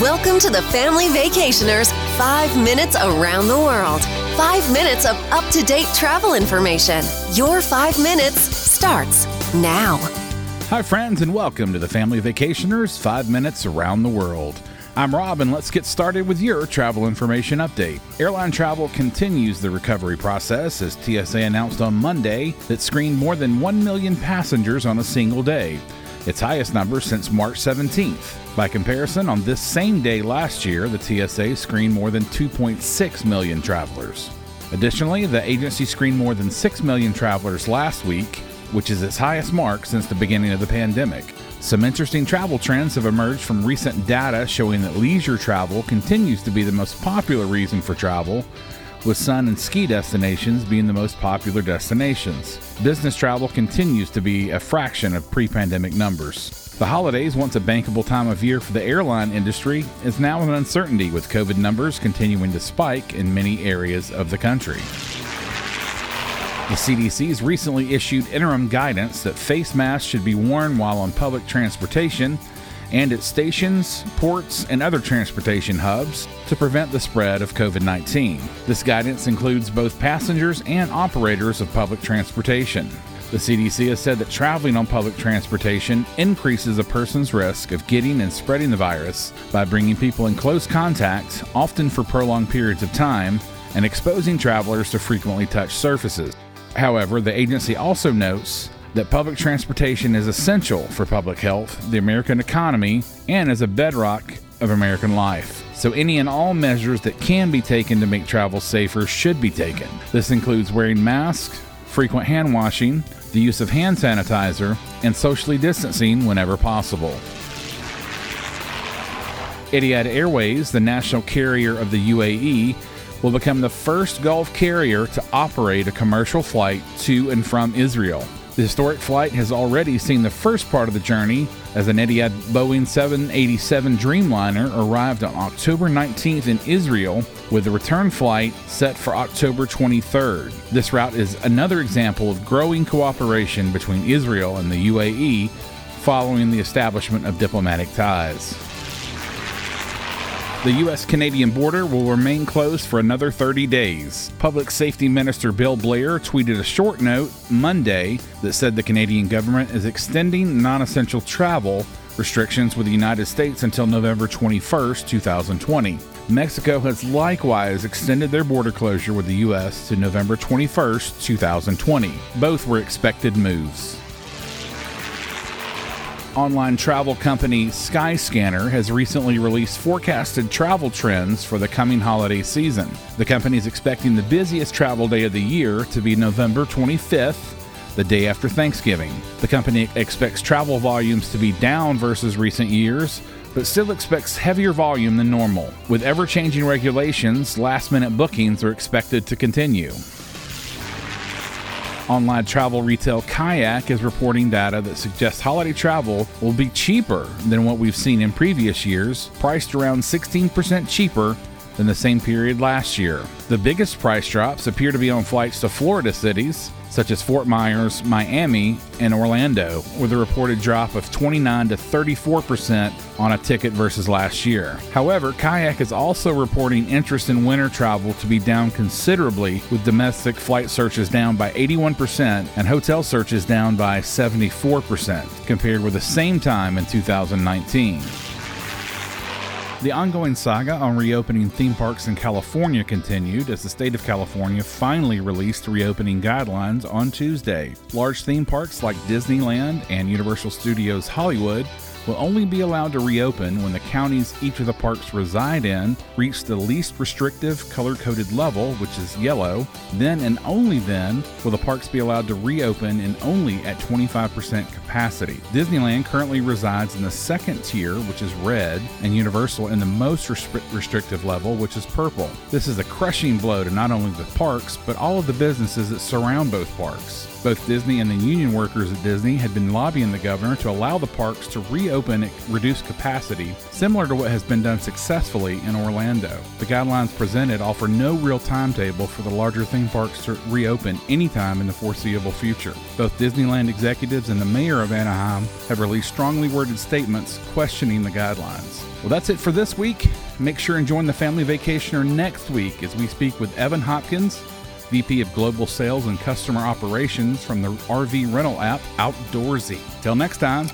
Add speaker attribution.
Speaker 1: Welcome to the Family Vacationers Five Minutes Around the World. Five minutes of up to date travel information. Your five minutes starts now.
Speaker 2: Hi, friends, and welcome to the Family Vacationers Five Minutes Around the World. I'm Rob, and let's get started with your travel information update. Airline travel continues the recovery process as TSA announced on Monday that screened more than 1 million passengers on a single day, its highest number since March 17th. By comparison, on this same day last year, the TSA screened more than 2.6 million travelers. Additionally, the agency screened more than 6 million travelers last week, which is its highest mark since the beginning of the pandemic. Some interesting travel trends have emerged from recent data showing that leisure travel continues to be the most popular reason for travel, with sun and ski destinations being the most popular destinations. Business travel continues to be a fraction of pre pandemic numbers. The holidays, once a bankable time of year for the airline industry, is now an uncertainty with COVID numbers continuing to spike in many areas of the country. The CDC has recently issued interim guidance that face masks should be worn while on public transportation and its stations, ports, and other transportation hubs to prevent the spread of COVID 19. This guidance includes both passengers and operators of public transportation. The CDC has said that traveling on public transportation increases a person's risk of getting and spreading the virus by bringing people in close contact, often for prolonged periods of time, and exposing travelers to frequently touched surfaces. However, the agency also notes that public transportation is essential for public health, the American economy, and as a bedrock of American life. So, any and all measures that can be taken to make travel safer should be taken. This includes wearing masks, frequent hand washing, the use of hand sanitizer, and socially distancing whenever possible. Etihad Airways, the national carrier of the UAE, will become the first Gulf carrier to operate a commercial flight to and from Israel. The historic flight has already seen the first part of the journey as an Etihad Boeing 787 Dreamliner arrived on October 19th in Israel with the return flight set for October 23rd. This route is another example of growing cooperation between Israel and the UAE following the establishment of diplomatic ties. The U.S. Canadian border will remain closed for another 30 days. Public Safety Minister Bill Blair tweeted a short note Monday that said the Canadian government is extending non essential travel restrictions with the United States until November 21, 2020. Mexico has likewise extended their border closure with the U.S. to November 21, 2020. Both were expected moves. Online travel company Skyscanner has recently released forecasted travel trends for the coming holiday season. The company is expecting the busiest travel day of the year to be November 25th, the day after Thanksgiving. The company expects travel volumes to be down versus recent years, but still expects heavier volume than normal. With ever changing regulations, last minute bookings are expected to continue. Online travel retail Kayak is reporting data that suggests holiday travel will be cheaper than what we've seen in previous years, priced around 16% cheaper than the same period last year. The biggest price drops appear to be on flights to Florida cities, such as Fort Myers, Miami, and Orlando, with a reported drop of 29 to 34% on a ticket versus last year. However, Kayak is also reporting interest in winter travel to be down considerably, with domestic flight searches down by 81% and hotel searches down by 74% compared with the same time in 2019. The ongoing saga on reopening theme parks in California continued as the state of California finally released reopening guidelines on Tuesday. Large theme parks like Disneyland and Universal Studios Hollywood will only be allowed to reopen when the counties each of the parks reside in reach the least restrictive color coded level, which is yellow. Then and only then will the parks be allowed to reopen and only at 25% capacity. Disneyland currently resides in the second tier, which is red, and Universal in the most restrictive level, which is purple. This is a crushing blow to not only the parks, but all of the businesses that surround both parks. Both Disney and the union workers at Disney had been lobbying the governor to allow the parks to reopen at reduced capacity, similar to what has been done successfully in Orlando. The guidelines presented offer no real timetable for the larger theme parks to reopen anytime in the foreseeable future. Both Disneyland executives and the mayor of Anaheim have released strongly worded statements questioning the guidelines. Well, that's it for this week. Make sure and join the Family Vacationer next week as we speak with Evan Hopkins, VP of Global Sales and Customer Operations from the RV rental app Outdoorsy. Till next time,